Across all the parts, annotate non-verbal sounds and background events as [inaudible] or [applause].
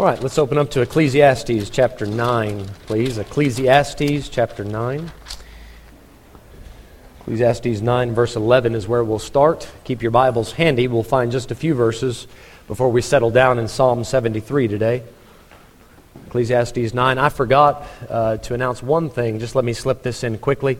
All right, let's open up to Ecclesiastes chapter 9, please. Ecclesiastes chapter 9. Ecclesiastes 9, verse 11 is where we'll start. Keep your Bibles handy. We'll find just a few verses before we settle down in Psalm 73 today. Ecclesiastes 9. I forgot uh, to announce one thing. Just let me slip this in quickly.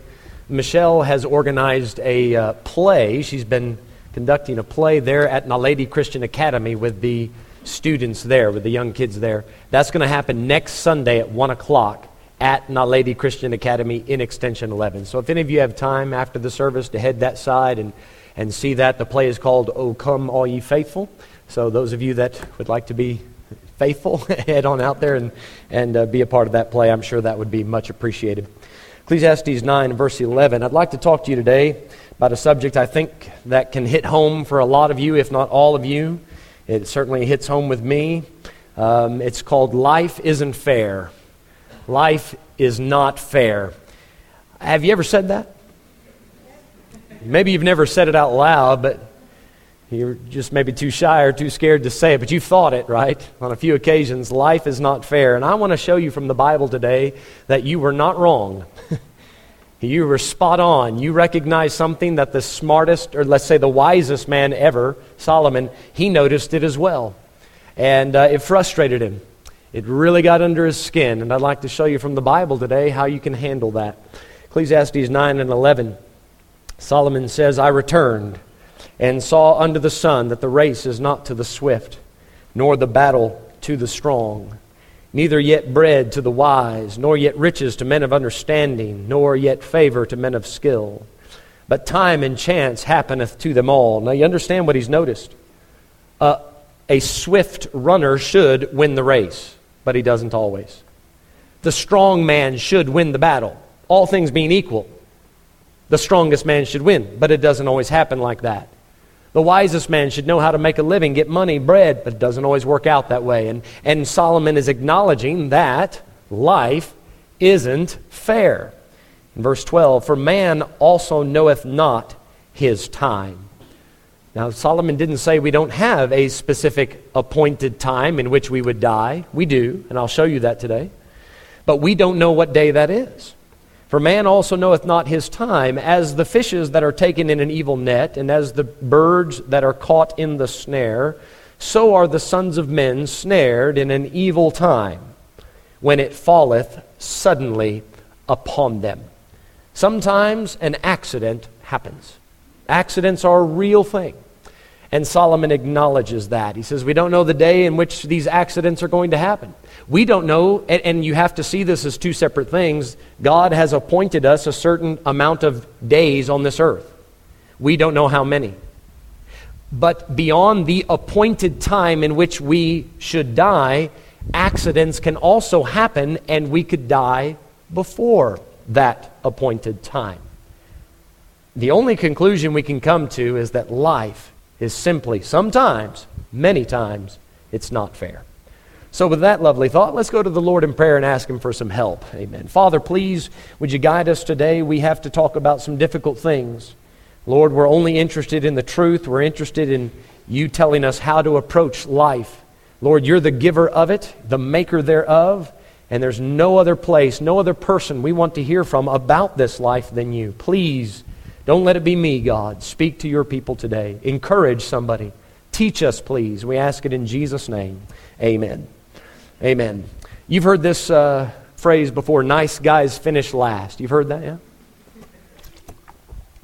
Michelle has organized a uh, play. She's been conducting a play there at Naledi Christian Academy with the students there, with the young kids there. That's going to happen next Sunday at 1 o'clock at Naledi Christian Academy in Extension 11. So if any of you have time after the service to head that side and, and see that, the play is called O Come All Ye Faithful. So those of you that would like to be faithful, [laughs] head on out there and, and uh, be a part of that play. I'm sure that would be much appreciated. Ecclesiastes 9, verse 11. I'd like to talk to you today about a subject I think that can hit home for a lot of you, if not all of you. It certainly hits home with me. Um, it's called Life Isn't Fair. Life is not fair. Have you ever said that? Maybe you've never said it out loud, but you're just maybe too shy or too scared to say it, but you've thought it, right? On a few occasions, life is not fair. And I want to show you from the Bible today that you were not wrong. [laughs] You were spot on. You recognized something that the smartest, or let's say the wisest man ever, Solomon, he noticed it as well. And uh, it frustrated him. It really got under his skin. And I'd like to show you from the Bible today how you can handle that. Ecclesiastes 9 and 11. Solomon says, I returned and saw under the sun that the race is not to the swift, nor the battle to the strong neither yet bread to the wise, nor yet riches to men of understanding, nor yet favor to men of skill. But time and chance happeneth to them all. Now you understand what he's noticed. Uh, a swift runner should win the race, but he doesn't always. The strong man should win the battle, all things being equal. The strongest man should win, but it doesn't always happen like that. The wisest man should know how to make a living, get money, bread, but it doesn't always work out that way. And, and Solomon is acknowledging that life isn't fair. In verse 12, for man also knoweth not his time. Now, Solomon didn't say we don't have a specific appointed time in which we would die. We do, and I'll show you that today. But we don't know what day that is. For man also knoweth not his time, as the fishes that are taken in an evil net, and as the birds that are caught in the snare, so are the sons of men snared in an evil time, when it falleth suddenly upon them. Sometimes an accident happens. Accidents are a real thing. And Solomon acknowledges that. He says, We don't know the day in which these accidents are going to happen. We don't know, and, and, you have to see this as two separate things. God has appointed us a certain amount of days on this earth. We don't know how many. But beyond the appointed time in which we should die, accidents can also happen, and we could die before that appointed time. The only conclusion we can come to is that life is simply, sometimes, many times, it's not fair. So, with that lovely thought, let's go to the Lord in prayer and ask Him for some help. Amen. Father, please, would you guide us today? We have to talk about some difficult things. Lord, we're only interested in the truth. We're interested in you telling us how to approach life. Lord, you're the giver of it, the maker thereof, and there's no other place, no other person we want to hear from about this life than you. Please don't let it be me, God. Speak to your people today. Encourage somebody. Teach us, please. We ask it in Jesus' name. Amen. Amen. You've heard this uh, phrase before nice guys finish last. You've heard that, yeah?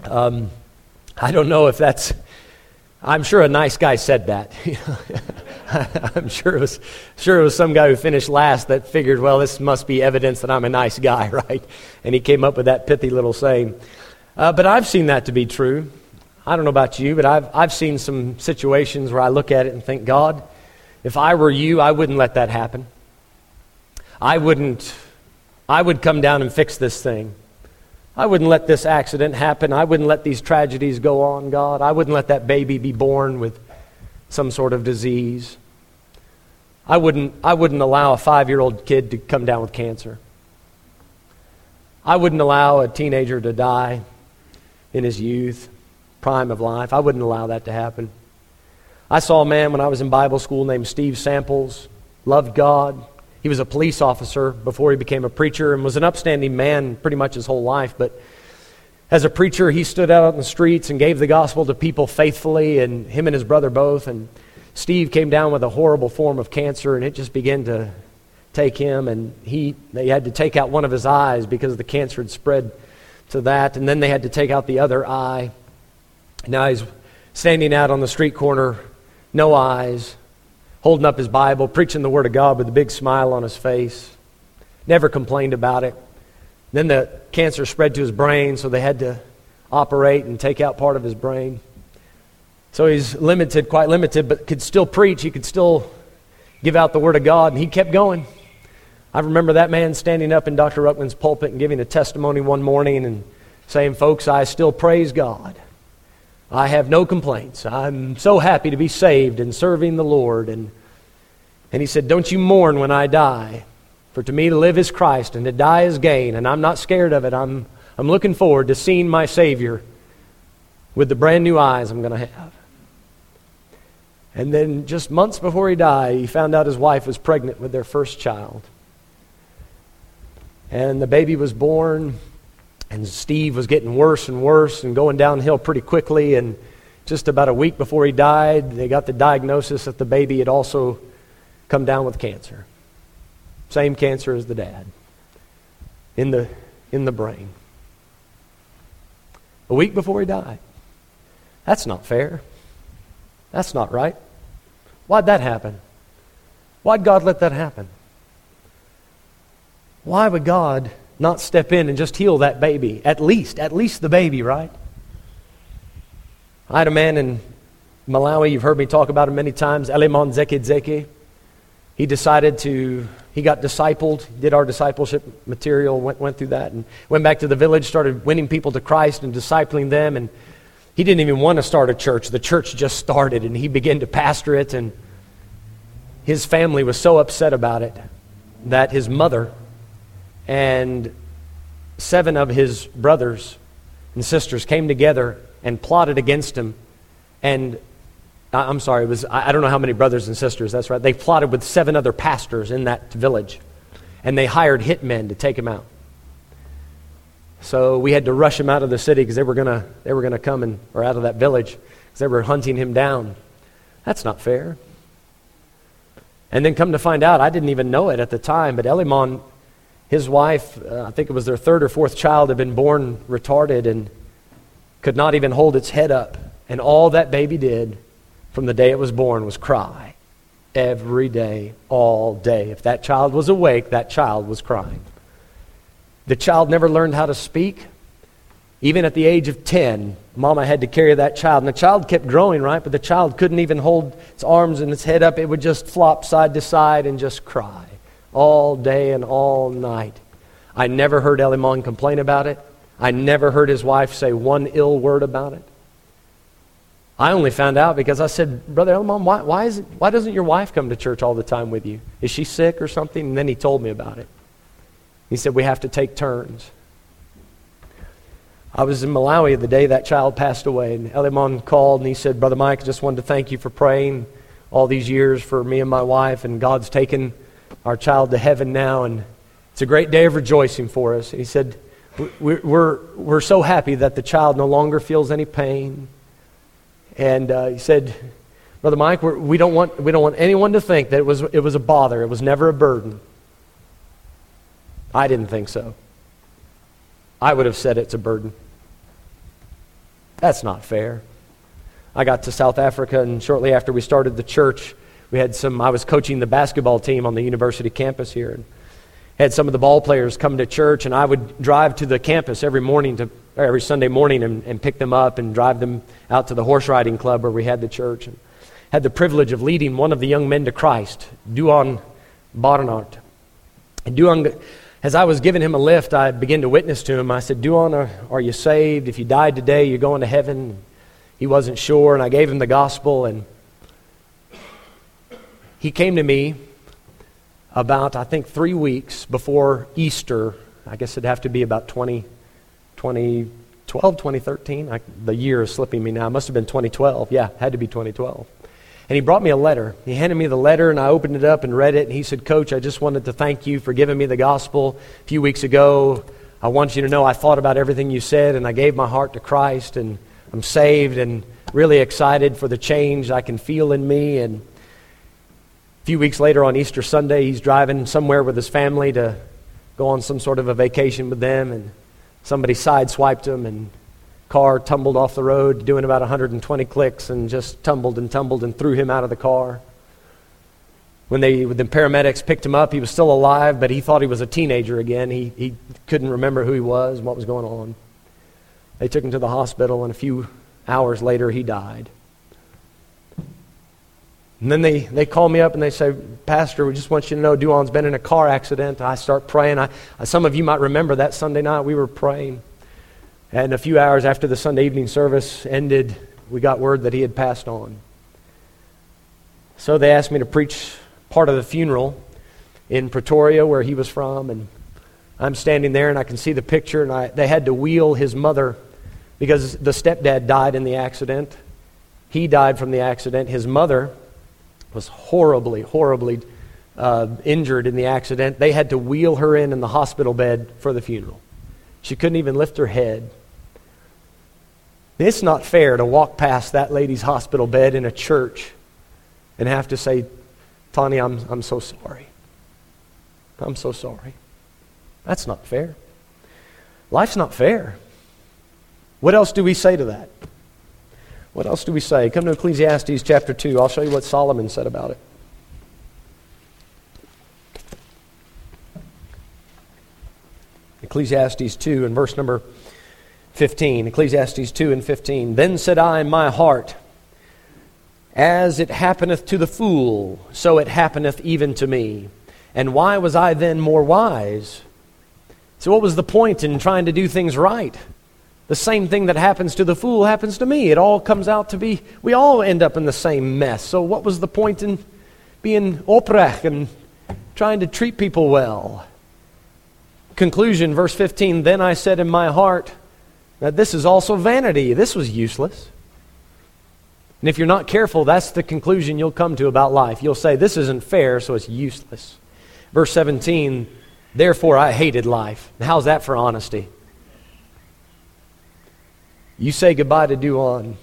Um, I don't know if that's. I'm sure a nice guy said that. [laughs] I'm sure it was sure it was some guy who finished last that figured, well, this must be evidence that I'm a nice guy, [laughs] right? And he came up with that pithy little saying. Uh, but I've seen that to be true. I don't know about you, but I've, I've seen some situations where I look at it and think, God, if I were you, I wouldn't let that happen. I wouldn't, I would come down and fix this thing. I wouldn't let this accident happen. I wouldn't let these tragedies go on, God. I wouldn't let that baby be born with some sort of disease. I wouldn't, I wouldn't allow a five year old kid to come down with cancer. I wouldn't allow a teenager to die in his youth, prime of life. I wouldn't allow that to happen. I saw a man when I was in Bible school named Steve Samples. loved God. He was a police officer before he became a preacher and was an upstanding man pretty much his whole life. But as a preacher, he stood out on the streets and gave the gospel to people faithfully, and him and his brother both. And Steve came down with a horrible form of cancer, and it just began to take him. And he, they had to take out one of his eyes because the cancer had spread to that. And then they had to take out the other eye. Now he's standing out on the street corner, no eyes, holding up his Bible, preaching the Word of God with a big smile on his face. Never complained about it. Then the cancer spread to his brain, so they had to operate and take out part of his brain. So he's limited, quite limited, but could still preach. He could still give out the Word of God, and he kept going. I remember that man standing up in Dr. Ruckman's pulpit and giving a testimony one morning and saying, Folks, I still praise God. I have no complaints. I'm so happy to be saved and serving the Lord. And, and he said, Don't you mourn when I die. For to me to live is Christ and to die is gain. And I'm not scared of it. I'm, I'm looking forward to seeing my Savior with the brand new eyes I'm going to have. And then just months before he died, he found out his wife was pregnant with their first child. And the baby was born and Steve was getting worse and worse and going downhill pretty quickly. And just about a week before he died, they got the diagnosis that the baby had also come down with cancer. Same cancer as the dad in the, in the brain. A week before he died. That's not fair. That's not right. Why'd that happen? Why'd God let that happen? Why would God not step in and just heal that baby? At least, at least the baby, right? I had a man in Malawi, you've heard me talk about him many times, Elimon Zeke Zeke. He decided to, he got discipled, did our discipleship material, went, went through that, and went back to the village, started winning people to Christ and discipling them. And he didn't even want to start a church. The church just started, and he began to pastor it. And his family was so upset about it that his mother and seven of his brothers and sisters came together and plotted against him. And uh, I'm sorry, it was, I don't know how many brothers and sisters, that's right. They plotted with seven other pastors in that village. And they hired hitmen to take him out. So we had to rush him out of the city because they were going to they were going to come and or out of that village because they were hunting him down. That's not fair. And then come to find out, I didn't even know it at the time, but Elimon his wife, uh, I think it was their third or fourth child, had been born retarded and could not even hold its head up. And all that baby did from the day it was born was cry. Every day, all day. If that child was awake, that child was crying. The child never learned how to speak. Even at the age of 10, mama had to carry that child. And the child kept growing, right? But the child couldn't even hold its arms and its head up. It would just flop side to side and just cry all day and all night. I never heard Elimon complain about it. I never heard his wife say one ill word about it. I only found out because I said, Brother Elimon, why, why, is it, why doesn't your wife come to church all the time with you? Is she sick or something? And then he told me about it. He said, We have to take turns. I was in Malawi the day that child passed away, and Elimon called and he said, Brother Mike, I just wanted to thank you for praying all these years for me and my wife, and God's taken our child to heaven now, and it's a great day of rejoicing for us. He said, we're, we're, we're so happy that the child no longer feels any pain. And uh, he said, Brother Mike, we're, we, don't want, we don't want anyone to think that it was, it was a bother. It was never a burden. I didn't think so. I would have said it's a burden. That's not fair. I got to South Africa, and shortly after we started the church, we had some, I was coaching the basketball team on the university campus here. And had some of the ball players come to church, and I would drive to the campus every morning to, every Sunday morning and, and pick them up and drive them out to the horse riding club where we had the church. And had the privilege of leading one of the young men to Christ, Duan Barnard. And as I was giving him a lift, I began to witness to him. I said, Duan, are, are you saved? If you died today, you're going to heaven. He wasn't sure, and I gave him the gospel, and he came to me about, I think, three weeks before Easter. I guess it'd have to be about 20, 2012, 2013. I, the year is slipping me now. It must have been 2012. Yeah, had to be 2012. And he brought me a letter. He handed me the letter, and I opened it up and read it. And he said, Coach, I just wanted to thank you for giving me the gospel a few weeks ago. I want you to know I thought about everything you said, and I gave my heart to Christ, and I'm saved and really excited for the change I can feel in me. And few weeks later on Easter Sunday, he's driving somewhere with his family to go on some sort of a vacation with them, and somebody sideswiped him, and car tumbled off the road doing about 120 clicks and just tumbled and tumbled and threw him out of the car. When, they, when the paramedics picked him up, he was still alive, but he thought he was a teenager again. He, he couldn't remember who he was and what was going on. They took him to the hospital, and a few hours later, he died. And then they, they call me up and they say, Pastor, we just want you to know Duan's been in a car accident. I start praying. I, some of you might remember that Sunday night we were praying. And a few hours after the Sunday evening service ended, we got word that he had passed on. So they asked me to preach part of the funeral in Pretoria, where he was from. And I'm standing there and I can see the picture. And I, they had to wheel his mother because the stepdad died in the accident. He died from the accident. His mother was horribly, horribly uh, injured in the accident. They had to wheel her in in the hospital bed for the funeral. She couldn't even lift her head. It's not fair to walk past that lady's hospital bed in a church and have to say, Tanya, I'm, I'm so sorry. I'm so sorry. That's not fair. Life's not fair. What else do we say to that? What else do we say? Come to Ecclesiastes chapter 2. I'll show you what Solomon said about it. Ecclesiastes 2 and verse number 15. Ecclesiastes 2 and 15. Then said I in my heart, As it happeneth to the fool, so it happeneth even to me. And why was I then more wise? So, what was the point in trying to do things right? The same thing that happens to the fool happens to me. It all comes out to be, we all end up in the same mess. So, what was the point in being oprech and trying to treat people well? Conclusion, verse 15 Then I said in my heart that this is also vanity. This was useless. And if you're not careful, that's the conclusion you'll come to about life. You'll say, This isn't fair, so it's useless. Verse 17 Therefore I hated life. how's that for honesty? You say goodbye to Duan.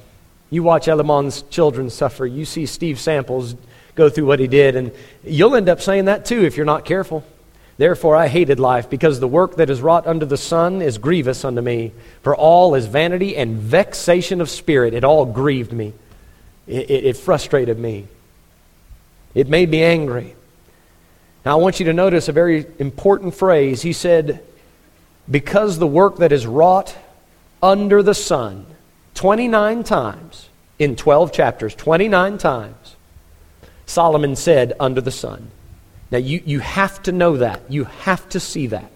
You watch Elimon's children suffer. You see Steve Samples go through what he did, and you'll end up saying that too if you're not careful. Therefore I hated life, because the work that is wrought under the sun is grievous unto me. For all is vanity and vexation of spirit. It all grieved me. It, it, it frustrated me. It made me angry. Now I want you to notice a very important phrase. He said, Because the work that is wrought under the sun, 29 times in 12 chapters, 29 times, Solomon said, Under the sun. Now, you, you have to know that. You have to see that.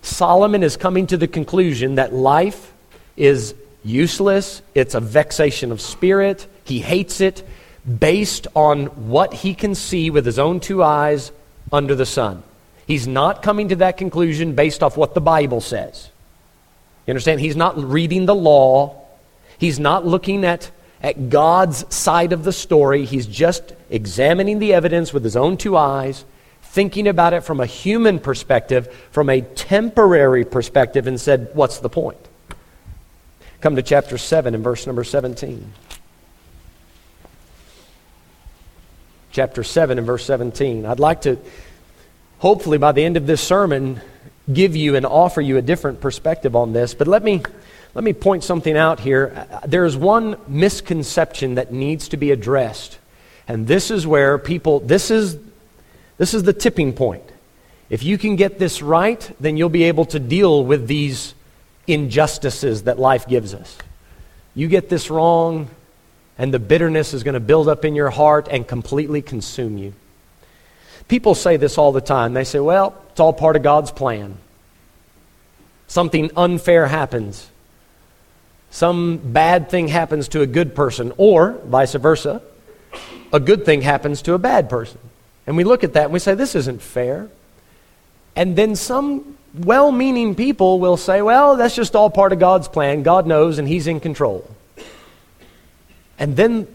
Solomon is coming to the conclusion that life is useless, it's a vexation of spirit, he hates it, based on what he can see with his own two eyes under the sun. He's not coming to that conclusion based off what the Bible says. You understand? He's not reading the law. He's not looking at at God's side of the story. He's just examining the evidence with his own two eyes, thinking about it from a human perspective, from a temporary perspective, and said, What's the point? Come to chapter 7 and verse number 17. Chapter 7 and verse 17. I'd like to, hopefully, by the end of this sermon, give you and offer you a different perspective on this, but let me let me point something out here. There is one misconception that needs to be addressed. And this is where people, this is, this is the tipping point. If you can get this right, then you'll be able to deal with these injustices that life gives us. You get this wrong, and the bitterness is going to build up in your heart and completely consume you. People say this all the time. They say, well, it's all part of God's plan. Something unfair happens some bad thing happens to a good person, or vice versa, a good thing happens to a bad person. And we look at that and we say, this isn't fair. And then some well meaning people will say, well, that's just all part of God's plan. God knows and He's in control. And then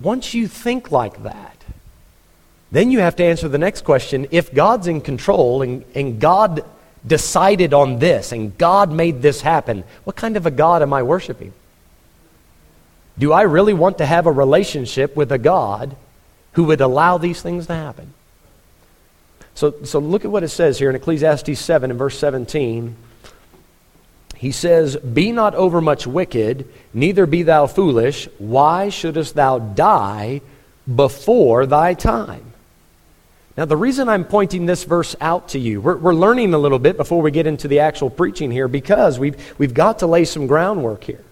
once you think like that, then you have to answer the next question. If God's in control and, and God decided on this and God made this happen, what kind of a God am I worshiping? Do I really want to have a relationship with a God who would allow these things to happen? So, so look at what it says here in Ecclesiastes 7 and verse 17. He says, Be not overmuch wicked, neither be thou foolish. Why shouldest thou die before thy time? Now, the reason I'm pointing this verse out to you, we're, we're learning a little bit before we get into the actual preaching here because we've, we've got to lay some groundwork here.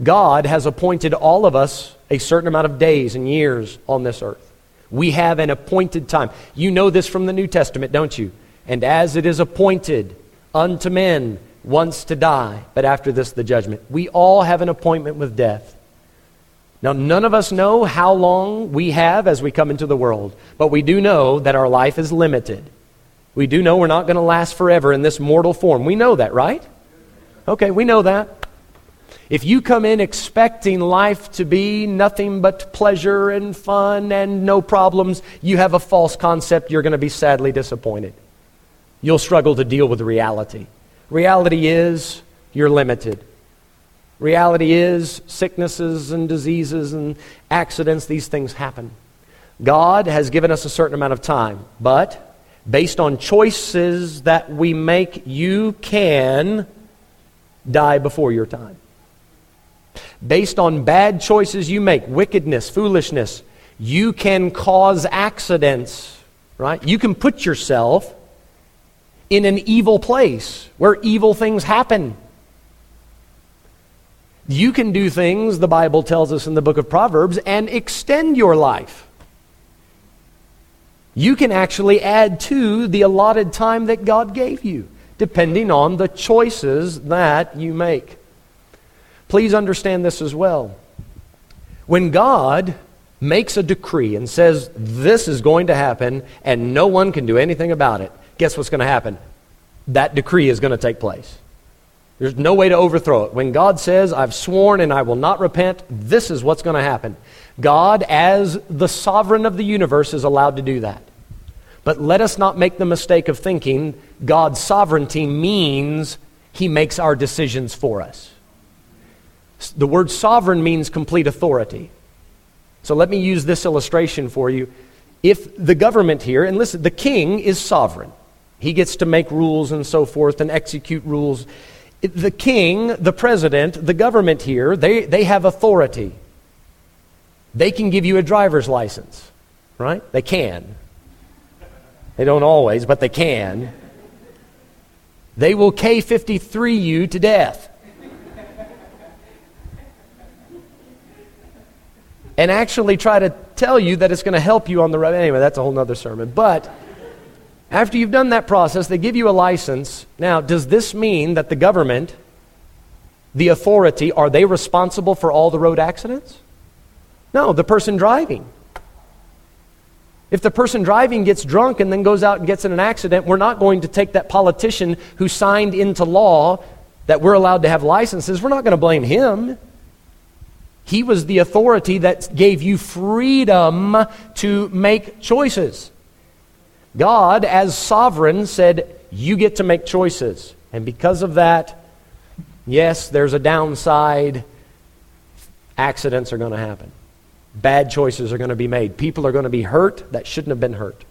God has appointed all of us a certain amount of days and years on this earth. We have an appointed time. You know this from the New Testament, don't you? And as it is appointed unto men once to die, but after this the judgment. We all have an appointment with death. Now, none of us know how long we have as we come into the world, but we do know that our life is limited. We do know we're not going to last forever in this mortal form. We know that, right? Okay, we know that. If you come in expecting life to be nothing but pleasure and fun and no problems, you have a false concept. You're going to be sadly disappointed. You'll struggle to deal with reality. Reality is you're limited. Reality is sicknesses and diseases and accidents, these things happen. God has given us a certain amount of time, but based on choices that we make, you can die before your time. Based on bad choices you make, wickedness, foolishness, you can cause accidents, right? You can put yourself in an evil place where evil things happen. You can do things, the Bible tells us in the book of Proverbs, and extend your life. You can actually add to the allotted time that God gave you, depending on the choices that you make. Please understand this as well. When God makes a decree and says, This is going to happen, and no one can do anything about it, guess what's going to happen? That decree is going to take place. There's no way to overthrow it. When God says, I've sworn and I will not repent, this is what's going to happen. God, as the sovereign of the universe, is allowed to do that. But let us not make the mistake of thinking God's sovereignty means he makes our decisions for us. The word sovereign means complete authority. So let me use this illustration for you. If the government here, and listen, the king is sovereign, he gets to make rules and so forth and execute rules the king, the president, the government here, they, they have authority. They can give you a driver's license, right? They can. They don't always, but they can. They will K 53 you to death. and actually try to tell you that it's going to help you on the road. Anyway, that's a whole other sermon. But after you've done that process, they give you a license. Now, does this mean that the government, the authority, are they responsible for all the road accidents? No, the person driving. If the person driving gets drunk and then goes out and gets in an accident, we're not going to take that politician who signed into law that we're allowed to have licenses, we're not going to blame him. He was the authority that gave you freedom to make choices. God, as sovereign, said, You get to make choices. And because of that, yes, there's a downside. Accidents are going to happen. Bad choices are going to be made. People are going to be hurt that shouldn't have been hurt.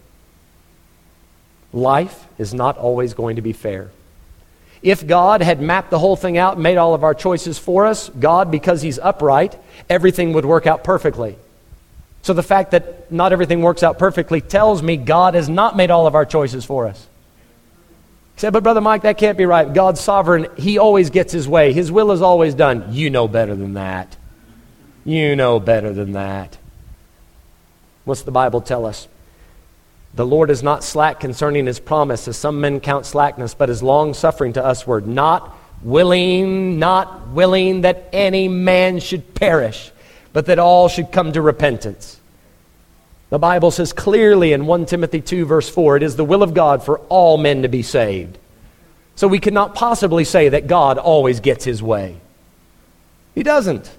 Life is not always going to be fair. If God had mapped the whole thing out and made all of our choices for us, God, because He's upright, everything would work out perfectly. So the fact that not everything works out perfectly tells me God has not made all of our choices for us. He said, But Brother Mike, that can't be right. God's sovereign. He always gets his way. His will is always done. You know better than that. You know better than that. What's the Bible tell us? The Lord is not slack concerning his promise, as some men count slackness, but is long suffering to usward, not willing, not willing that any man should perish but that all should come to repentance. The Bible says clearly in 1 Timothy 2, verse 4, it is the will of God for all men to be saved. So we cannot possibly say that God always gets his way. He doesn't.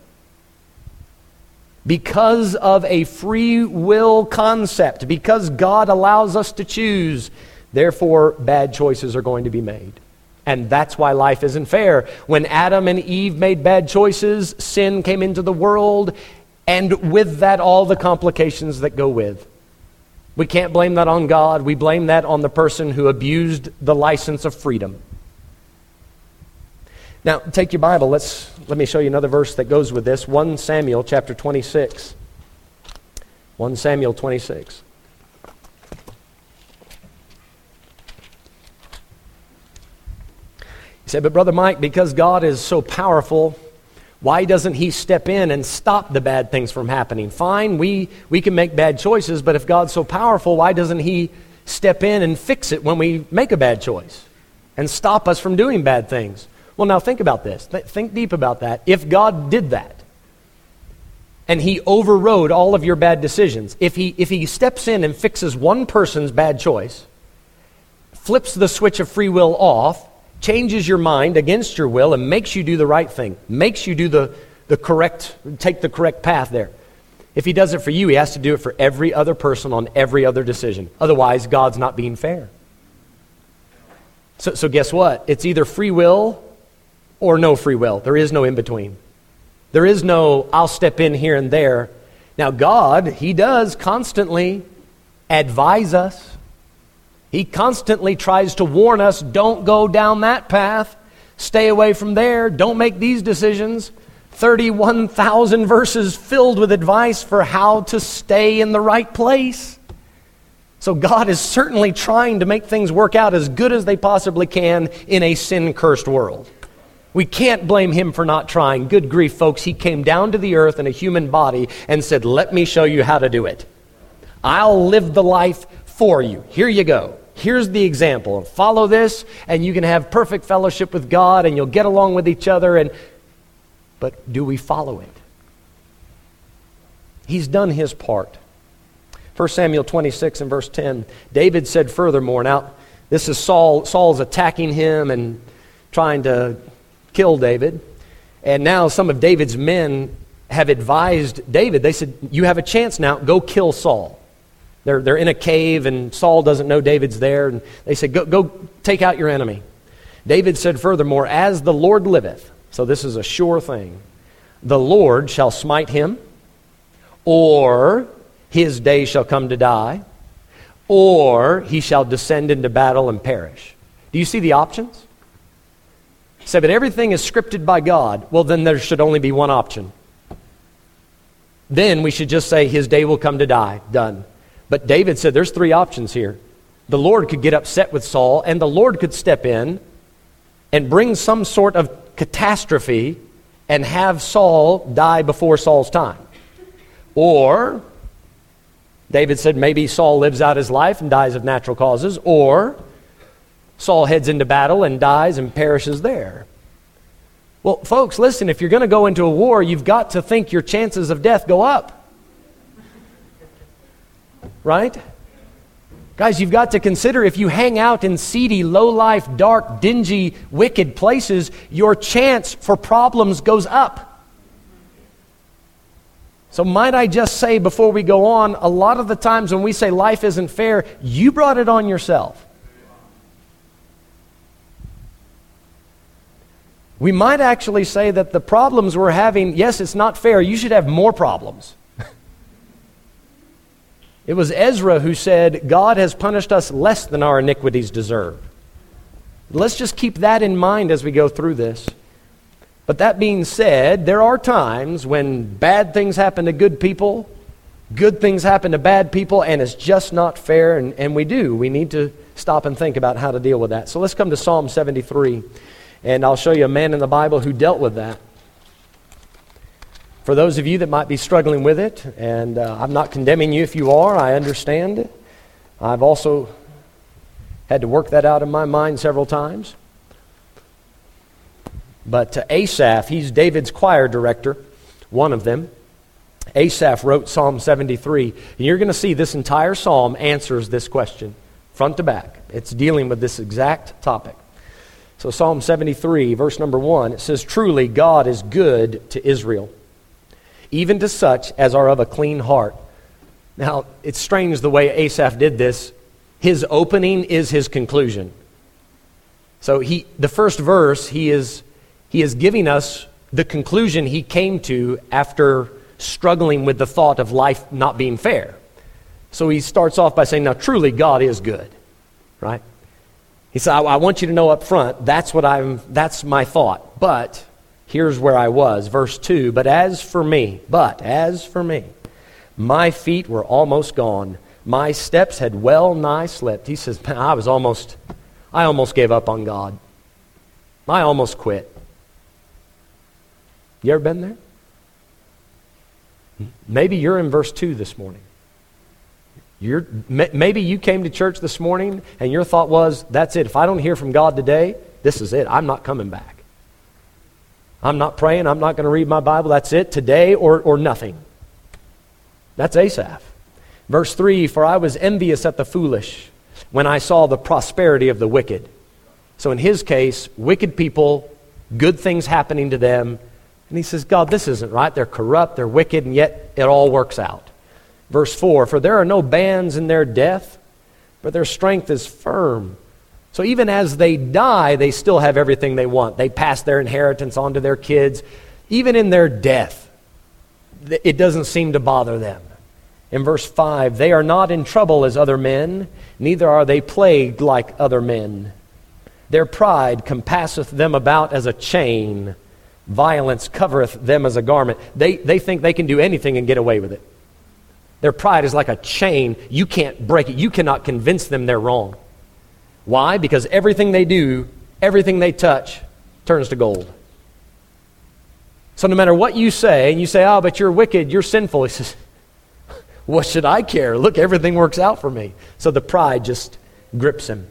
because of a free will concept, because God allows us to choose, therefore bad choices are going to be made. And that's why life isn't fair. When Adam and Eve made bad choices, sin came into the world, and with that, all the complications that go with. We can't blame that on God. We blame that on the person who abused the license of freedom. Now, take your Bible. Let's, let me show you another verse that goes with this 1 Samuel chapter 26. 1 Samuel 26. He said, But Brother Mike, because God is so powerful, why doesn't He step in and stop the bad things from happening? Fine, we, we can make bad choices, but if God's so powerful, why doesn't He step in and fix it when we make a bad choice and stop us from doing bad things? Well, now think about this. Th- think deep about that. If God did that, and he overrode all of your bad decisions. If he, if he steps in and fixes one person's bad choice, flips the switch of free will off, changes your mind against your will and makes you do the right thing, makes you do the, the correct, take the correct path there. If he does it for you, he has to do it for every other person on every other decision. Otherwise, God's not being fair. So, so guess what? It's either free will or no free will. There is no in between. There is no, I'll step in here and there. Now, God, He does constantly advise us he constantly tries to warn us don't go down that path, stay away from there, don't make these decisions. 31,000 verses filled with advice for how to stay in the right place. So God is certainly trying to make things work out as good as they possibly can in a sin cursed world. We can't blame him for not trying. Good grief, folks. He came down to the earth in a human body and said, Let me show you how to do it. I'll live the life for you. Here you go. Here's the example. Follow this, and you can have perfect fellowship with God, and you'll get along with each other. And, but do we follow it? He's done his part. 1 Samuel 26 and verse 10. David said furthermore, now this is Saul, Saul's attacking him and trying to kill David. And now some of David's men have advised David. They said, You have a chance now, go kill Saul. They're, they're in a cave, and Saul doesn't know David's there. And they said, go, go take out your enemy. David said, furthermore, As the Lord liveth, so this is a sure thing, the Lord shall smite him, or his day shall come to die, or he shall descend into battle and perish. Do you see the options? Say, but everything is scripted by God. Well, then there should only be one option. Then we should just say, His day will come to die. Done. But David said there's three options here. The Lord could get upset with Saul, and the Lord could step in and bring some sort of catastrophe and have Saul die before Saul's time. Or, David said maybe Saul lives out his life and dies of natural causes, or Saul heads into battle and dies and perishes there. Well, folks, listen, if you're going to go into a war, you've got to think your chances of death go up right? Guys, you've got to consider if you hang out in seedy, low life, dark, dingy, wicked places, your chance for problems goes up. So, might I just say before we go on, a lot of the times when we say life isn't fair, you brought it on yourself. We might actually say that the problems we're having, yes, it's not fair. You should have more problems. It was Ezra who said, God has punished us less than our iniquities deserve. Let's just keep that in mind as we go through this. But that being said, there are times when bad things happen to good people, good things happen to bad people, and it's just not fair, and, and we do. We need to stop and think about how to deal with that. So let's come to Psalm 73, and I'll show you a man in the Bible who dealt with that. For those of you that might be struggling with it, and uh, I'm not condemning you if you are, I understand it. I've also had to work that out in my mind several times. But uh, Asaph, he's David's choir director, one of them. Asaph wrote Psalm 73. And you're going to see this entire psalm answers this question, front to back. It's dealing with this exact topic. So, Psalm 73, verse number 1, it says, Truly God is good to Israel even to such as are of a clean heart. Now, it's strange the way Asaph did this. His opening is his conclusion. So he, the first verse, he is, he is giving us the conclusion he came to after struggling with the thought of life not being fair. So he starts off by saying, Now, truly, God is good, right? He said, I, I want you to know up front, that's what I'm, that's my thought. But here's where I was. Verse 2 But as for me, but as for me, my feet were almost gone. My steps had well nigh slipped. He says, I was almost, I almost gave up on God. I almost quit. You ever been there? Maybe you're in verse 2 this morning. You're, maybe you came to church this morning and your thought was, that's it. If I don't hear from God today, this is it. I'm not coming back. I'm not praying. I'm not going to read my Bible. That's it. Today or, or nothing. That's Asaph. Verse 3 For I was envious at the foolish when I saw the prosperity of the wicked. So in his case, wicked people, good things happening to them. And he says, God, this isn't right. They're corrupt, they're wicked, and yet it all works out. Verse 4 For there are no bands in their death, but their strength is firm. So even as they die, they still have everything they want. They pass their inheritance on to their kids. Even in their death, it doesn't seem to bother them. In verse 5, they are not in trouble as other men, neither are they plagued like other men. Their pride compasseth them about as a chain, violence covereth them as a garment. They, they think they can do anything and get away with it. Their pride is like a chain. You can't break it. You cannot convince them they're wrong. Why? Because everything they do, everything they touch, turns to gold. So no matter what you say, and you say, oh, but you're wicked, you're sinful, [laughs] he says, what should I care? Look, everything works out for me. So the pride just grips him.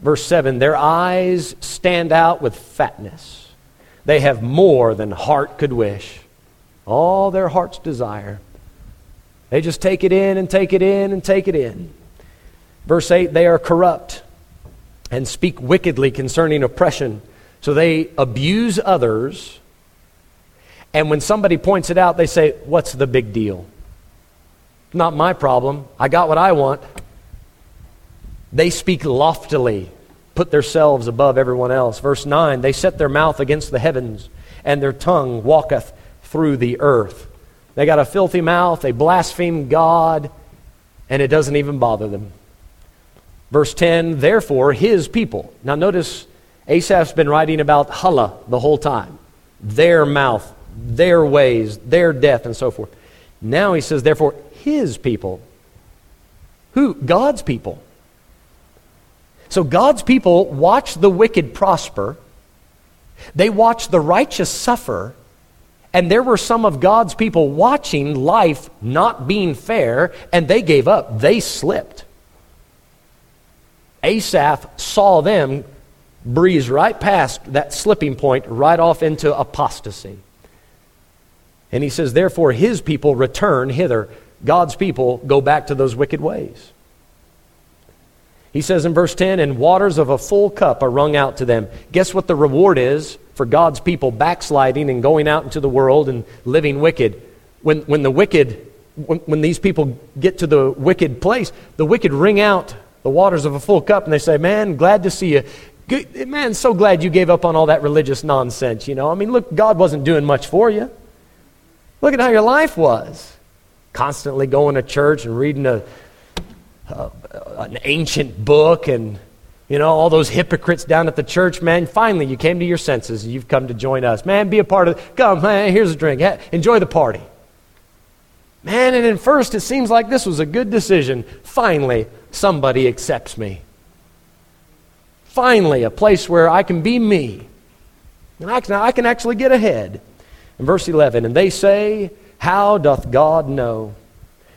Verse 7 Their eyes stand out with fatness. They have more than heart could wish. All their heart's desire. They just take it in and take it in and take it in. Verse 8 They are corrupt and speak wickedly concerning oppression. So they abuse others. And when somebody points it out, they say, What's the big deal? Not my problem. I got what I want. They speak loftily, put themselves above everyone else. Verse 9 They set their mouth against the heavens, and their tongue walketh through the earth. They got a filthy mouth, they blaspheme God, and it doesn't even bother them. Verse 10 Therefore, his people. Now, notice Asaph's been writing about Hala the whole time their mouth, their ways, their death, and so forth. Now he says, Therefore, his people. Who? God's people. So God's people watch the wicked prosper, they watch the righteous suffer, and there were some of God's people watching life not being fair, and they gave up. They slipped. Asaph saw them breeze right past that slipping point, right off into apostasy. And he says, Therefore, his people return hither. God's people go back to those wicked ways. He says in verse 10, And waters of a full cup are wrung out to them. Guess what the reward is for God's people backsliding and going out into the world and living wicked? When, when the wicked, when, these people get to the wicked place, the wicked wring out the waters of a full cup and they say, Man, glad to see you. Good, man, so glad you gave up on all that religious nonsense, you know. I mean, look, God wasn't doing much for you. Look at how your life was. Constantly going to church and reading a, a an ancient book and, you know, all those hypocrites down at the church, man. Finally, you came to your senses you've come to join us. Man, be a part of it. Come, man, here's a drink. Enjoy the party. Man, and at first it seems like this was a good decision. Finally, somebody accepts me. Finally, a place where I can be me. And I can, I can actually get ahead. In verse 11, and they say, How doth God know?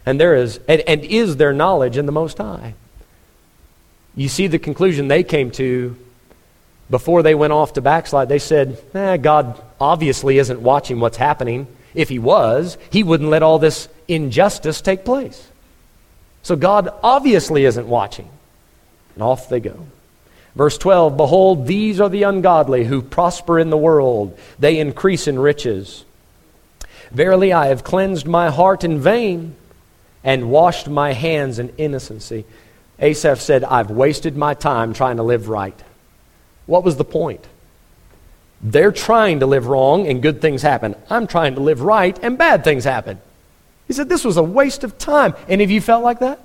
And there is, and, and is there knowledge in the Most High? You see the conclusion they came to before they went off to backslide. They said, eh, God obviously isn't watching what's happening. If he was, he wouldn't let all this injustice take place. So God obviously isn't watching. And off they go. Verse 12 Behold, these are the ungodly who prosper in the world, they increase in riches. Verily, I have cleansed my heart in vain and washed my hands in innocency. Asaph said, I've wasted my time trying to live right. What was the point? They're trying to live wrong and good things happen. I'm trying to live right and bad things happen. He said, This was a waste of time. Any of you felt like that?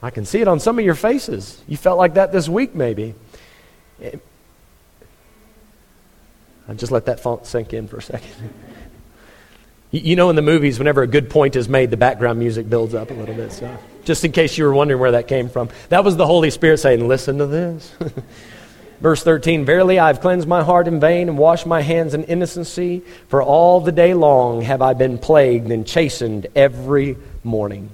I can see it on some of your faces. You felt like that this week, maybe. I just let that font sink in for a second. [laughs] you know, in the movies, whenever a good point is made, the background music builds up a little bit. So, just in case you were wondering where that came from, that was the Holy Spirit saying, Listen to this. [laughs] Verse 13 Verily I have cleansed my heart in vain and washed my hands in innocency, for all the day long have I been plagued and chastened every morning.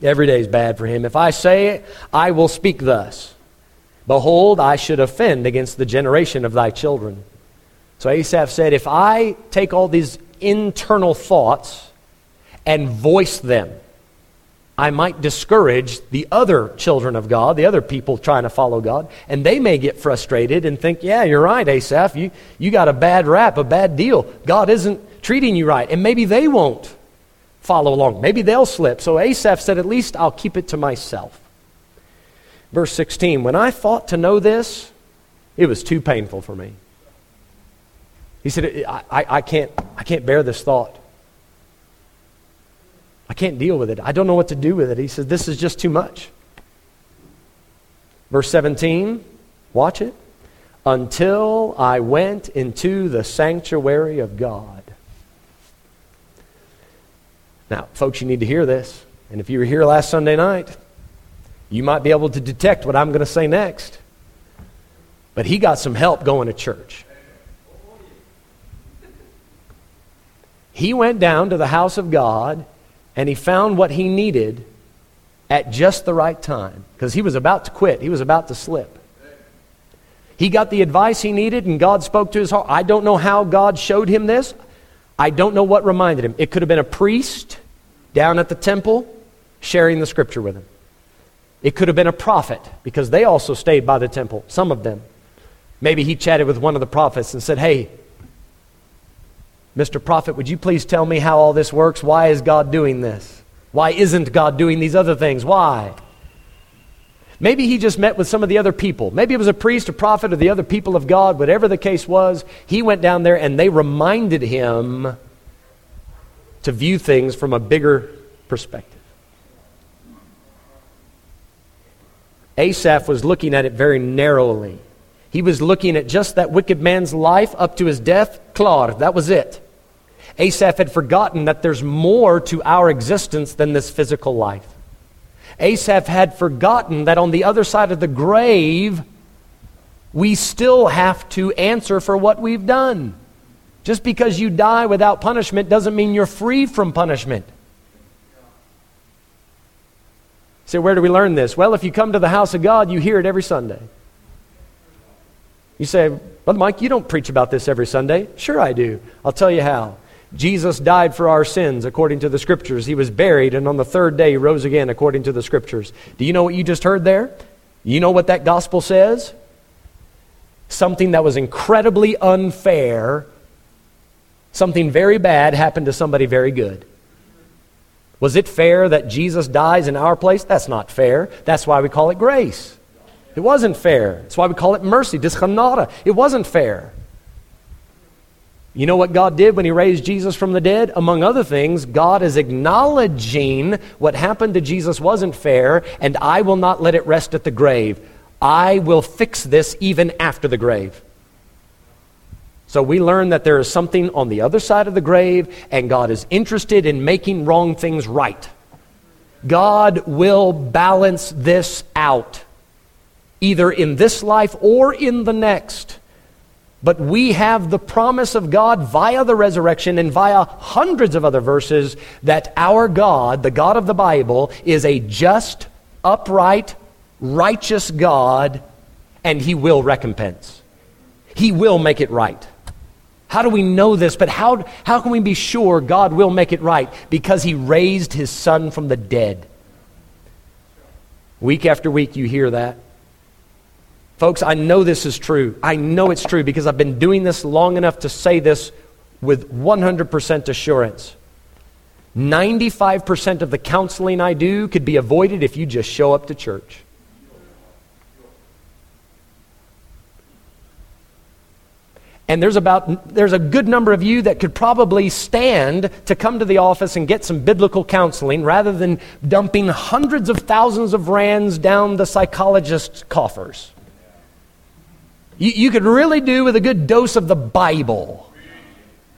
Every day is bad for him. If I say it, I will speak thus. Behold, I should offend against the generation of thy children. So Asaph said, If I take all these internal thoughts and voice them, I might discourage the other children of God, the other people trying to follow God, and they may get frustrated and think, Yeah, you're right, Asaph. You, you got a bad rap, a bad deal. God isn't treating you right. And maybe they won't follow along. Maybe they'll slip. So Asaph said, At least I'll keep it to myself. Verse 16 When I thought to know this, it was too painful for me. He said, I, I, I, can't, I can't bear this thought. I can't deal with it. I don't know what to do with it. He said, This is just too much. Verse 17, watch it. Until I went into the sanctuary of God. Now, folks, you need to hear this. And if you were here last Sunday night, you might be able to detect what I'm going to say next. But he got some help going to church. He went down to the house of God and he found what he needed at just the right time because he was about to quit, he was about to slip. He got the advice he needed and God spoke to his heart. I don't know how God showed him this. I don't know what reminded him. It could have been a priest down at the temple sharing the scripture with him. It could have been a prophet because they also stayed by the temple, some of them. Maybe he chatted with one of the prophets and said, Hey, Mr. Prophet, would you please tell me how all this works? Why is God doing this? Why isn't God doing these other things? Why? Maybe he just met with some of the other people. Maybe it was a priest, a prophet, or the other people of God. Whatever the case was, he went down there and they reminded him to view things from a bigger perspective. Asaph was looking at it very narrowly. He was looking at just that wicked man's life up to his death. Klar, that was it. Asaph had forgotten that there's more to our existence than this physical life. Asaph had forgotten that on the other side of the grave, we still have to answer for what we've done. Just because you die without punishment doesn't mean you're free from punishment. So, where do we learn this? Well, if you come to the house of God, you hear it every Sunday. You say, Brother Mike, you don't preach about this every Sunday. Sure, I do. I'll tell you how. Jesus died for our sins according to the Scriptures. He was buried, and on the third day rose again according to the Scriptures. Do you know what you just heard there? You know what that gospel says? Something that was incredibly unfair, something very bad happened to somebody very good. Was it fair that Jesus dies in our place? That's not fair. That's why we call it grace. It wasn't fair. That's why we call it mercy, dischanada. It wasn't fair. You know what God did when He raised Jesus from the dead? Among other things, God is acknowledging what happened to Jesus wasn't fair, and I will not let it rest at the grave. I will fix this even after the grave. So we learn that there is something on the other side of the grave, and God is interested in making wrong things right. God will balance this out, either in this life or in the next. But we have the promise of God via the resurrection and via hundreds of other verses that our God, the God of the Bible, is a just, upright, righteous God, and He will recompense. He will make it right. How do we know this? But how, how can we be sure God will make it right? Because He raised His Son from the dead. Week after week, you hear that. Folks, I know this is true. I know it's true because I've been doing this long enough to say this with 100% assurance 95% of the counseling I do could be avoided if you just show up to church. And there's about there's a good number of you that could probably stand to come to the office and get some biblical counseling rather than dumping hundreds of thousands of rands down the psychologist's coffers. You, you could really do with a good dose of the Bible.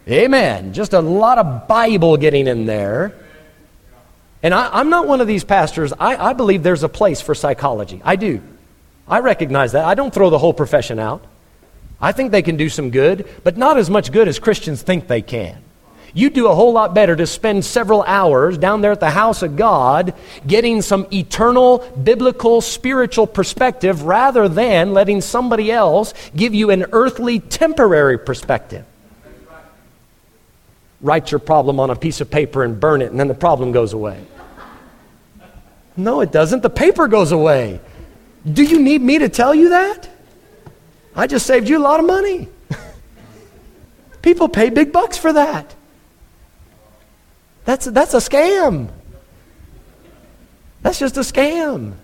Amen. Just a lot of Bible getting in there. And I, am not one of these pastors. I, I believe there's a place for psychology. I do. I recognize that. I don't throw the whole profession out. I think they can do some good, but not as much good as Christians think they can. You'd do a whole lot better to spend several hours down there at the house of God getting some eternal, biblical, spiritual perspective rather than letting somebody else give you an earthly, temporary perspective. Write your problem on a piece of paper and burn it, and then the problem goes away. No, it doesn't. The paper goes away. Do you need me to tell you that? I just saved you a lot of money. [laughs] People pay big bucks for that. That's, that's a scam. That's just a scam.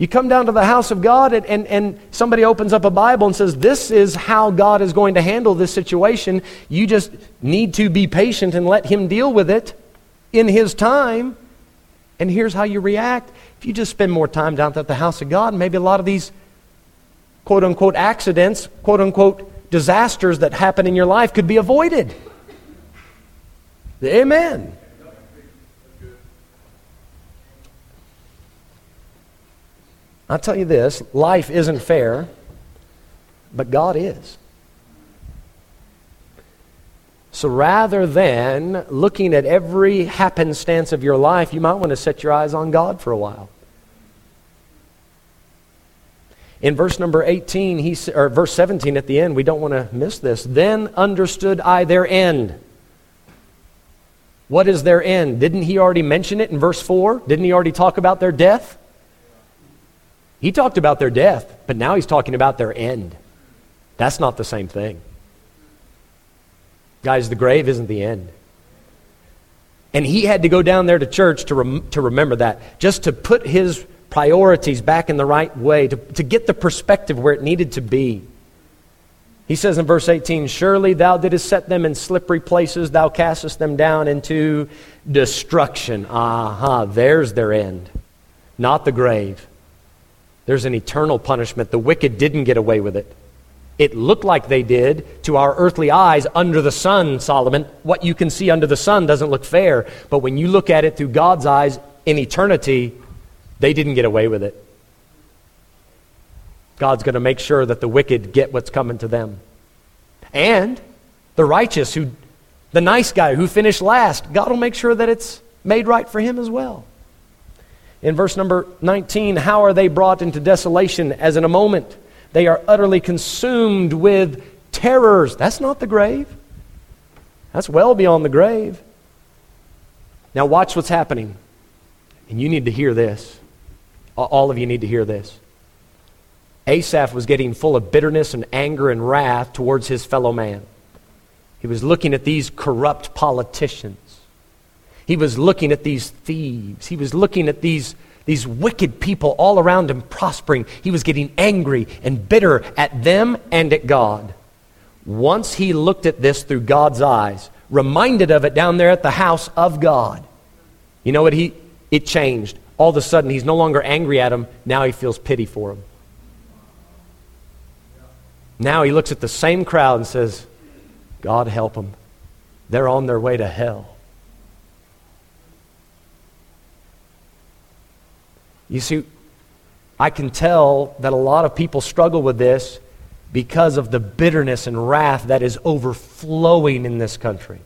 You come down to the house of God and, and, and, somebody opens up a Bible and says, This is how God is going to handle this situation. You just need to be patient and let Him deal with it in His time. And here's how you react. If you just spend more time down at the house of God, maybe a lot of these quote unquote accidents, quote unquote disasters that happen in your life could be avoided. Amen. I'll tell you this life isn't fair, but God is. So rather than looking at every happenstance of your life, you might want to set your eyes on God for a while. In verse number 18, he, or verse 17 at the end, we don't want to miss this. Then understood I their end. What is their end? Didn't he already mention it in verse 4? Didn't he already talk about their death? He talked about their death, but now he's talking about their end. That's not the same thing. Guys, the grave isn't the end. And he had to go down there to church to, rem- to remember that, just to put his priorities back in the right way, to, to get the perspective where it needed to be. He says in verse 18, Surely thou didst set them in slippery places, thou castest them down into destruction. Aha, there's their end, not the grave. There's an eternal punishment. The wicked didn't get away with it. It looked like they did to our earthly eyes under the sun, Solomon. What you can see under the sun doesn't look fair. But when you look at it through God's eyes in eternity, they didn't get away with it. God's going to make sure that the wicked get what's coming to them. And the righteous, who, the nice guy who finished last, God will make sure that it's made right for him as well. In verse number 19, how are they brought into desolation as in a moment? They are utterly consumed with terrors. That's not the grave. That's well beyond the grave. Now, watch what's happening. And you need to hear this. All of you need to hear this. Asaph was getting full of bitterness and anger and wrath towards his fellow man. He was looking at these corrupt politicians. He was looking at these thieves. He was looking at these, these wicked people all around him prospering. He was getting angry and bitter at them and at God. Once he looked at this through God's eyes, reminded of it down there at the house of God, you know what? He, it changed all of a sudden he's no longer angry at him. Now he feels pity for him. Now he looks at the same crowd and says, God help them. They're on their way to hell. You see, I can tell that a lot of people struggle with this because of the bitterness and wrath that is overflowing in this country.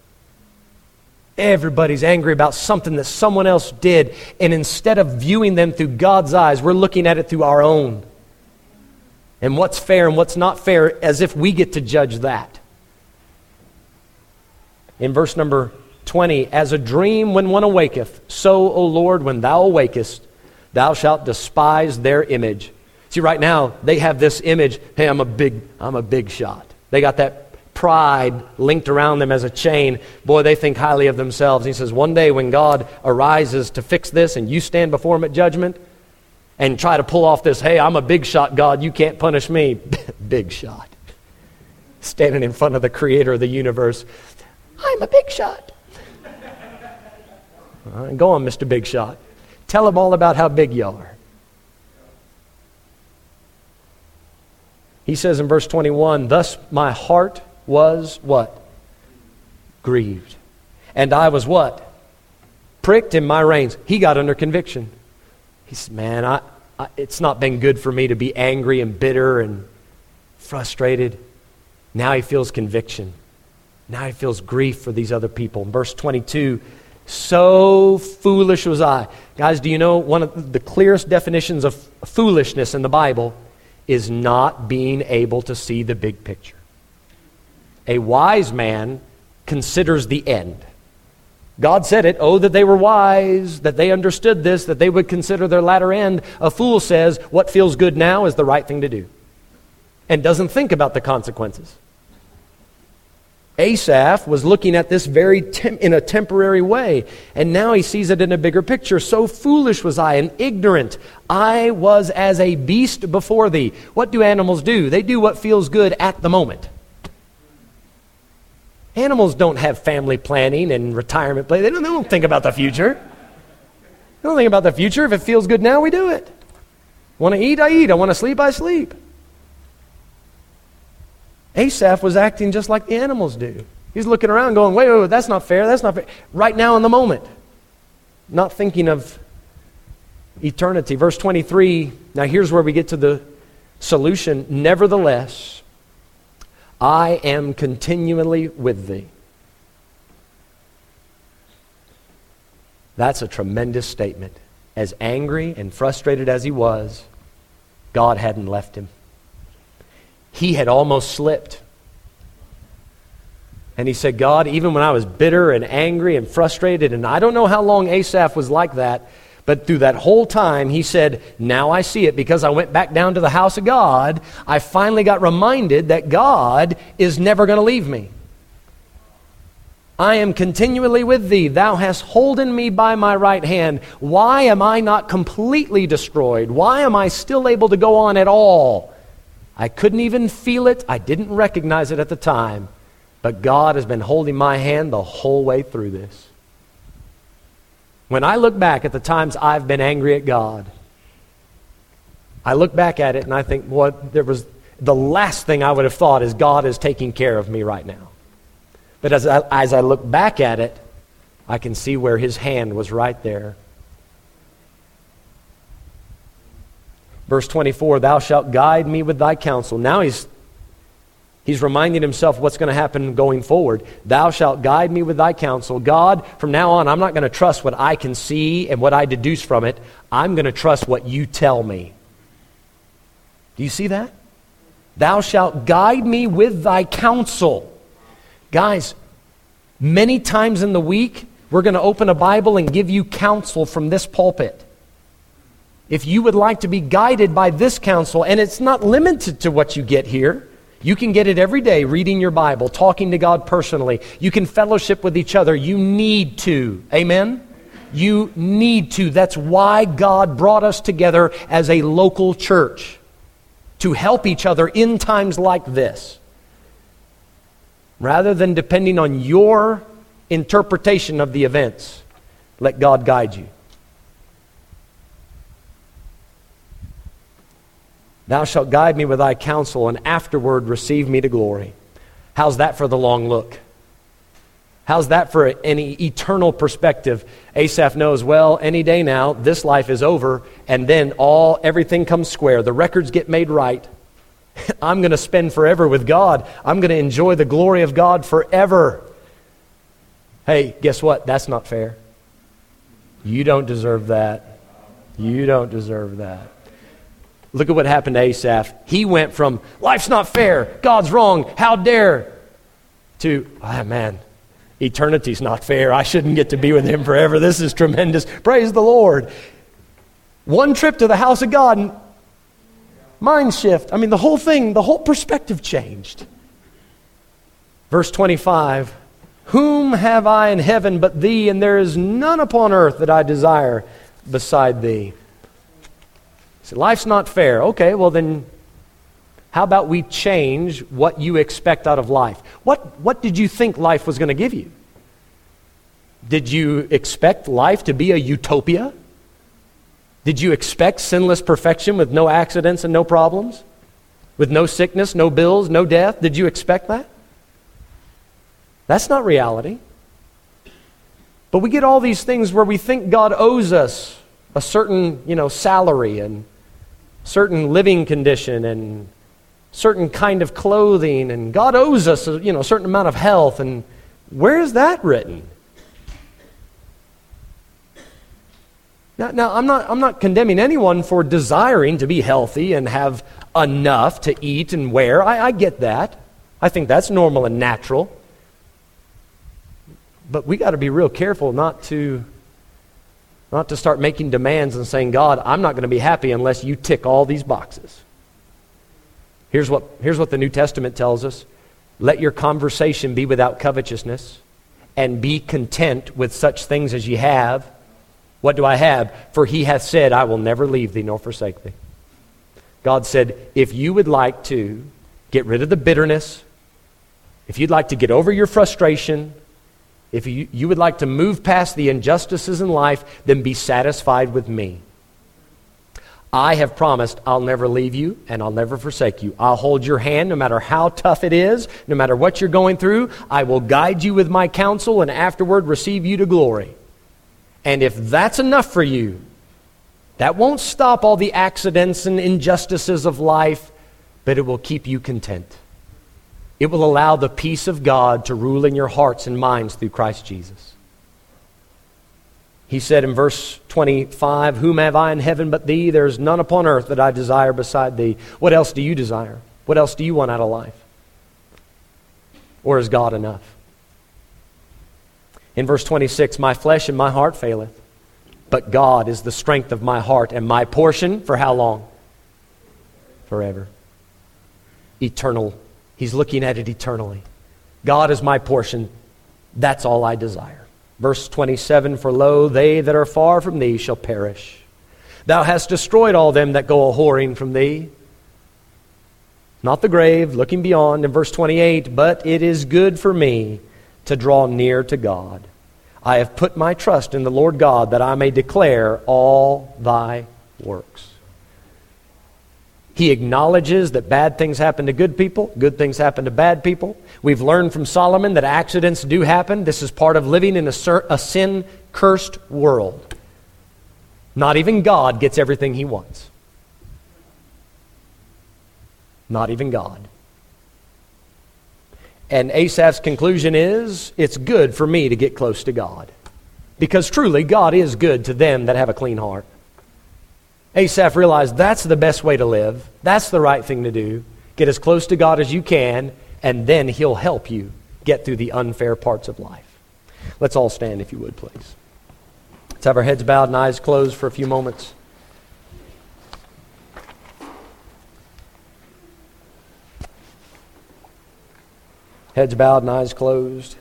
Everybody's angry about something that someone else did. And instead of viewing them through God's eyes, we're looking at it through our own. And what's fair and what's not fair, as if we get to judge that. In verse number 20, as a dream when one awaketh, so, O Lord, when thou awakest, thou shalt despise their image. See, right now, they have this image hey, I'm a big, I'm a big shot. They got that pride linked around them as a chain, boy, they think highly of themselves. He says, One day when God arises to fix this and you stand before him at judgment and try to pull off this, hey, I'm a big shot, God, you can't punish me. [laughs] big shot. Standing in front of the creator of the universe, I'm a big shot. go on, Mr. Big Shot. Tell him all about how big y'all are. He says in verse 21 Thus my heart was what? Grieved. And I was what? Pricked in my reins. He got under conviction. He said, Man, I, I, it's not been good for me to be angry and bitter and frustrated. Now he feels conviction. Now he feels grief for these other people. In verse 22, so foolish was I. Guys, do you know one of the clearest definitions of foolishness in the Bible is not being able to see the big picture. A wise man considers the end. God said it, oh, that they were wise, that they understood this, that they would consider their latter end. A fool says, what feels good now is the right thing to do, and doesn't think about the consequences. Asaph was looking at this very tem- in a temporary way, and now he sees it in a bigger picture. So foolish was I and ignorant. I was as a beast before thee. What do animals do? They do what feels good at the moment. Animals don't have family planning and retirement planning. They don't, they don't think about the future. They don't think about the future. If it feels good now, we do it. Want to eat, I eat. I want to sleep, I sleep. Asaph was acting just like the animals do. He's looking around going, wait, wait, wait, that's not fair, that's not fair. Right now in the moment, not thinking of eternity. Verse 23, now here's where we get to the solution. Nevertheless, I am continually with thee. That's a tremendous statement. As angry and frustrated as he was, God hadn't left him he had almost slipped. And he said, God, even when I was bitter and angry and frustrated, and I don't know how long Asaph was like that, but through that whole time, he said, Now I see it because I went back down to the house of God. I finally got reminded that God is never going to leave me. I am continually with thee. Thou hast holden me by my right hand. Why am I not completely destroyed? Why am I still able to go on at all? I couldn't even feel it. I didn't recognize it at the time. But God has been holding my hand the whole way through this. When I look back at the times I've been angry at God, I look back at it and I think, what there was the last thing I would have thought is God is taking care of me right now. But as I, as I look back at it, I can see where his hand was right there Verse 24, Thou shalt guide me with thy counsel. Now he's, he's reminding himself what's going to happen going forward. Thou shalt guide me with thy counsel. God, from now on, I'm not going to trust what I can see and what I deduce from it. I'm going to trust what you tell me. Do you see that? Thou shalt guide me with thy counsel. Guys, many times in the week, we're going to open a Bible and give you counsel from this pulpit. If you would like to be guided by this counsel, and it's not limited to what you get here, you can get it every day reading your Bible, talking to God personally. You can fellowship with each other. You need to. Amen? You need to. That's why God brought us together as a local church to help each other in times like this. Rather than depending on your interpretation of the events, let God guide you. Thou shalt guide me with thy counsel, and afterward receive me to glory. How's that for the long look? How's that for any eternal perspective? Asaph knows, well, any day now, this life is over, and then all everything comes square. The records get made right. [laughs] I'm going to spend forever with God. I'm going to enjoy the glory of God forever. Hey, guess what? That's not fair. You don't deserve that. You don't deserve that. Look at what happened to Asaph. He went from, life's not fair, God's wrong, how dare, to, ah, oh, man, eternity's not fair. I shouldn't get to be with him forever. This is tremendous. Praise the Lord. One trip to the house of God, and mind shift. I mean, the whole thing, the whole perspective changed. Verse 25 Whom have I in heaven but thee, and there is none upon earth that I desire beside thee? See, life's not fair. Okay, well then, how about we change what you expect out of life? What, what did you think life was going to give you? Did you expect life to be a utopia? Did you expect sinless perfection with no accidents and no problems? With no sickness, no bills, no death? Did you expect that? That's not reality. But we get all these things where we think God owes us a certain, you know, salary and certain living condition and certain kind of clothing and God owes us, a, you know, certain amount of health and where is that written? Now, now I'm, not, I'm not condemning anyone for desiring to be healthy and have enough to eat and wear. I, I get that. I think that's normal and natural. But we got to be real careful not to not to start making demands and saying, God, I'm not going to be happy unless you tick all these boxes. Here's what, here's what the New Testament tells us let your conversation be without covetousness, and be content with such things as ye have. What do I have? For he hath said, I will never leave thee nor forsake thee. God said, if you would like to get rid of the bitterness, if you'd like to get over your frustration, if you, you would like to move past the injustices in life, then be satisfied with me. I have promised I'll never leave you and I'll never forsake you. I'll hold your hand no matter how tough it is, no matter what you're going through. I will guide you with my counsel and afterward receive you to glory. And if that's enough for you, that won't stop all the accidents and injustices of life, but it will keep you content. It will allow the peace of God to rule in your hearts and minds through Christ Jesus. He said in verse 25, Whom have I in heaven but thee? There is none upon earth that I desire beside thee. What else do you desire? What else do you want out of life? Or is God enough? In verse 26, My flesh and my heart faileth, but God is the strength of my heart and my portion for how long? Forever. Eternal He's looking at it eternally. God is my portion. That's all I desire. Verse 27 For lo, they that are far from thee shall perish. Thou hast destroyed all them that go a whoring from thee. Not the grave, looking beyond. In verse 28 But it is good for me to draw near to God. I have put my trust in the Lord God that I may declare all thy works. He acknowledges that bad things happen to good people, good things happen to bad people. We've learned from Solomon that accidents do happen. This is part of living in a, a sin cursed world. Not even God gets everything he wants. Not even God. And Asaph's conclusion is it's good for me to get close to God. Because truly, God is good to them that have a clean heart. Asaph realized that's the best way to live. That's the right thing to do. Get as close to God as you can, and then He'll help you get through the unfair parts of life. Let's all stand, if you would, please. Let's have our heads bowed and eyes closed for a few moments. Heads bowed and eyes closed.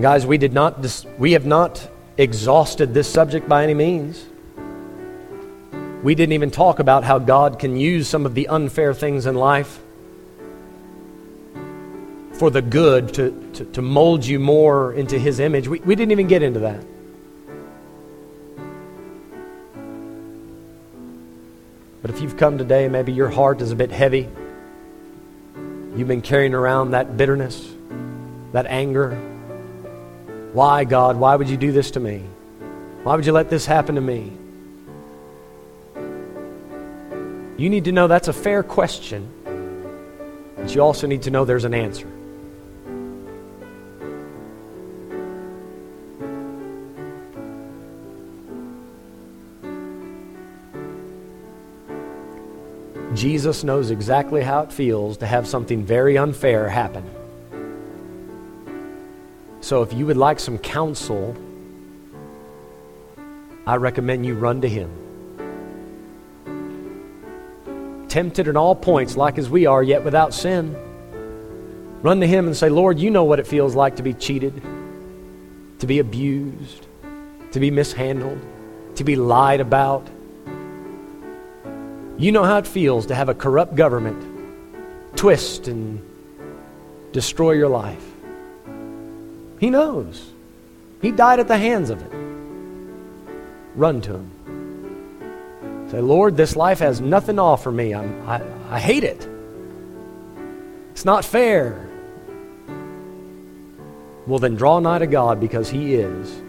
Guys, we did not dis- we have not exhausted this subject by any means. We didn't even talk about how God can use some of the unfair things in life for the good to, to, to mold you more into His image. We, we didn't even get into that. But if you've come today, maybe your heart is a bit heavy. You've been carrying around that bitterness, that anger. Why, God? Why would you do this to me? Why would you let this happen to me? You need to know that's a fair question, but you also need to know there's an answer. Jesus knows exactly how it feels to have something very unfair happen. So if you would like some counsel, I recommend you run to him tempted in all points, like as we are, yet without sin. Run to Him and say, Lord, you know what it feels like to be cheated, to be abused, to be mishandled, to be lied about. You know how it feels to have a corrupt government twist and destroy your life. He knows. He died at the hands of it. Run to Him. Say, Lord, this life has nothing to offer me. I'm, I, I hate it. It's not fair. Well, then draw nigh to God because He is.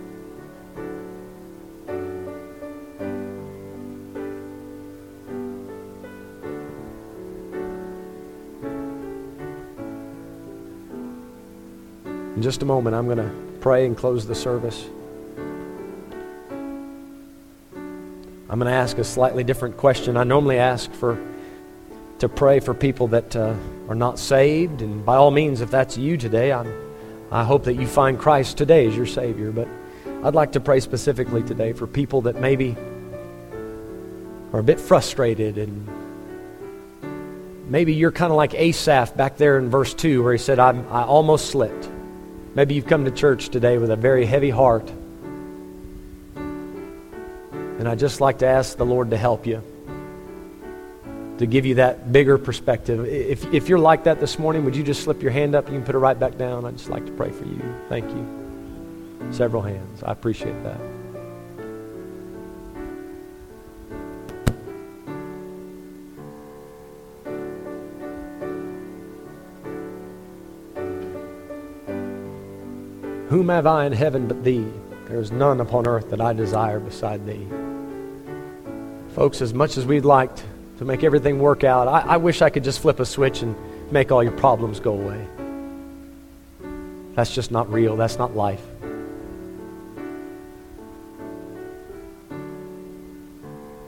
In just a moment, I'm going to pray and close the service. I'm going to ask a slightly different question. I normally ask for to pray for people that uh, are not saved, and by all means, if that's you today, I'm, I hope that you find Christ today as your Savior. But I'd like to pray specifically today for people that maybe are a bit frustrated and maybe you're kind of like Asaph back there in verse 2 where he said, i I almost slipped. Maybe you've come to church today with a very heavy heart. And I'd just like to ask the Lord to help you, to give you that bigger perspective. If, if you're like that this morning, would you just slip your hand up? You can put it right back down. I'd just like to pray for you. Thank you. Several hands. I appreciate that. Whom have I in heaven but thee? There is none upon earth that I desire beside thee. Folks, as much as we'd like to make everything work out, I, I wish I could just flip a switch and make all your problems go away. That's just not real. That's not life.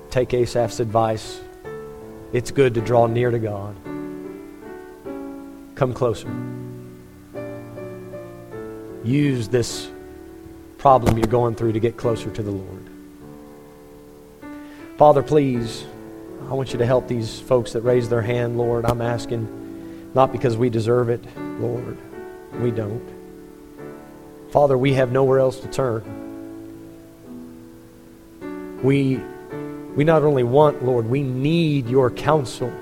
Take Asaph's advice. It's good to draw near to God. Come closer use this problem you're going through to get closer to the Lord. Father, please, I want you to help these folks that raise their hand, Lord. I'm asking not because we deserve it, Lord. We don't. Father, we have nowhere else to turn. We, we not only want, Lord, we need your counsel.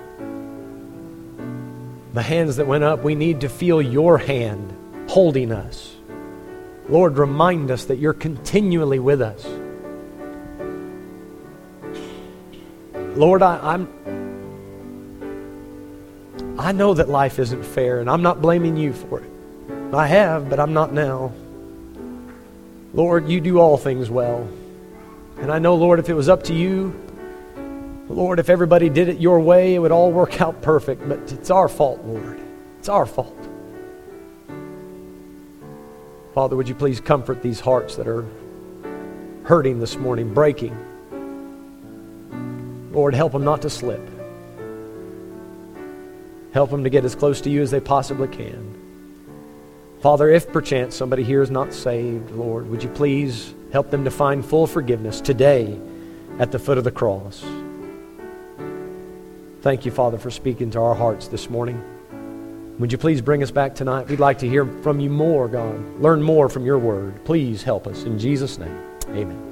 The hands that went up, we need to feel your hand holding us. Lord, remind us that you're continually with us. Lord, I, am I know that life isn't fair, and I'm not blaming you for it. I have, but I'm not now. Lord, you do all things well. And I know, Lord, if it was up to you, Lord, if everybody did it your way, it would all work out perfect. But it's our fault, Lord. It's our fault. Father, would you please comfort these hearts that are hurting this morning, breaking? Lord, help them not to slip. Help them to get as close to you as they possibly can. Father, if perchance somebody here is not saved, Lord, would you please help them to find full forgiveness today at the foot of the cross? Thank you, Father, for speaking to our hearts this morning. Would you please bring us back tonight? We'd like to hear from you more, God. Learn more from your word. Please help us. In Jesus' name, amen.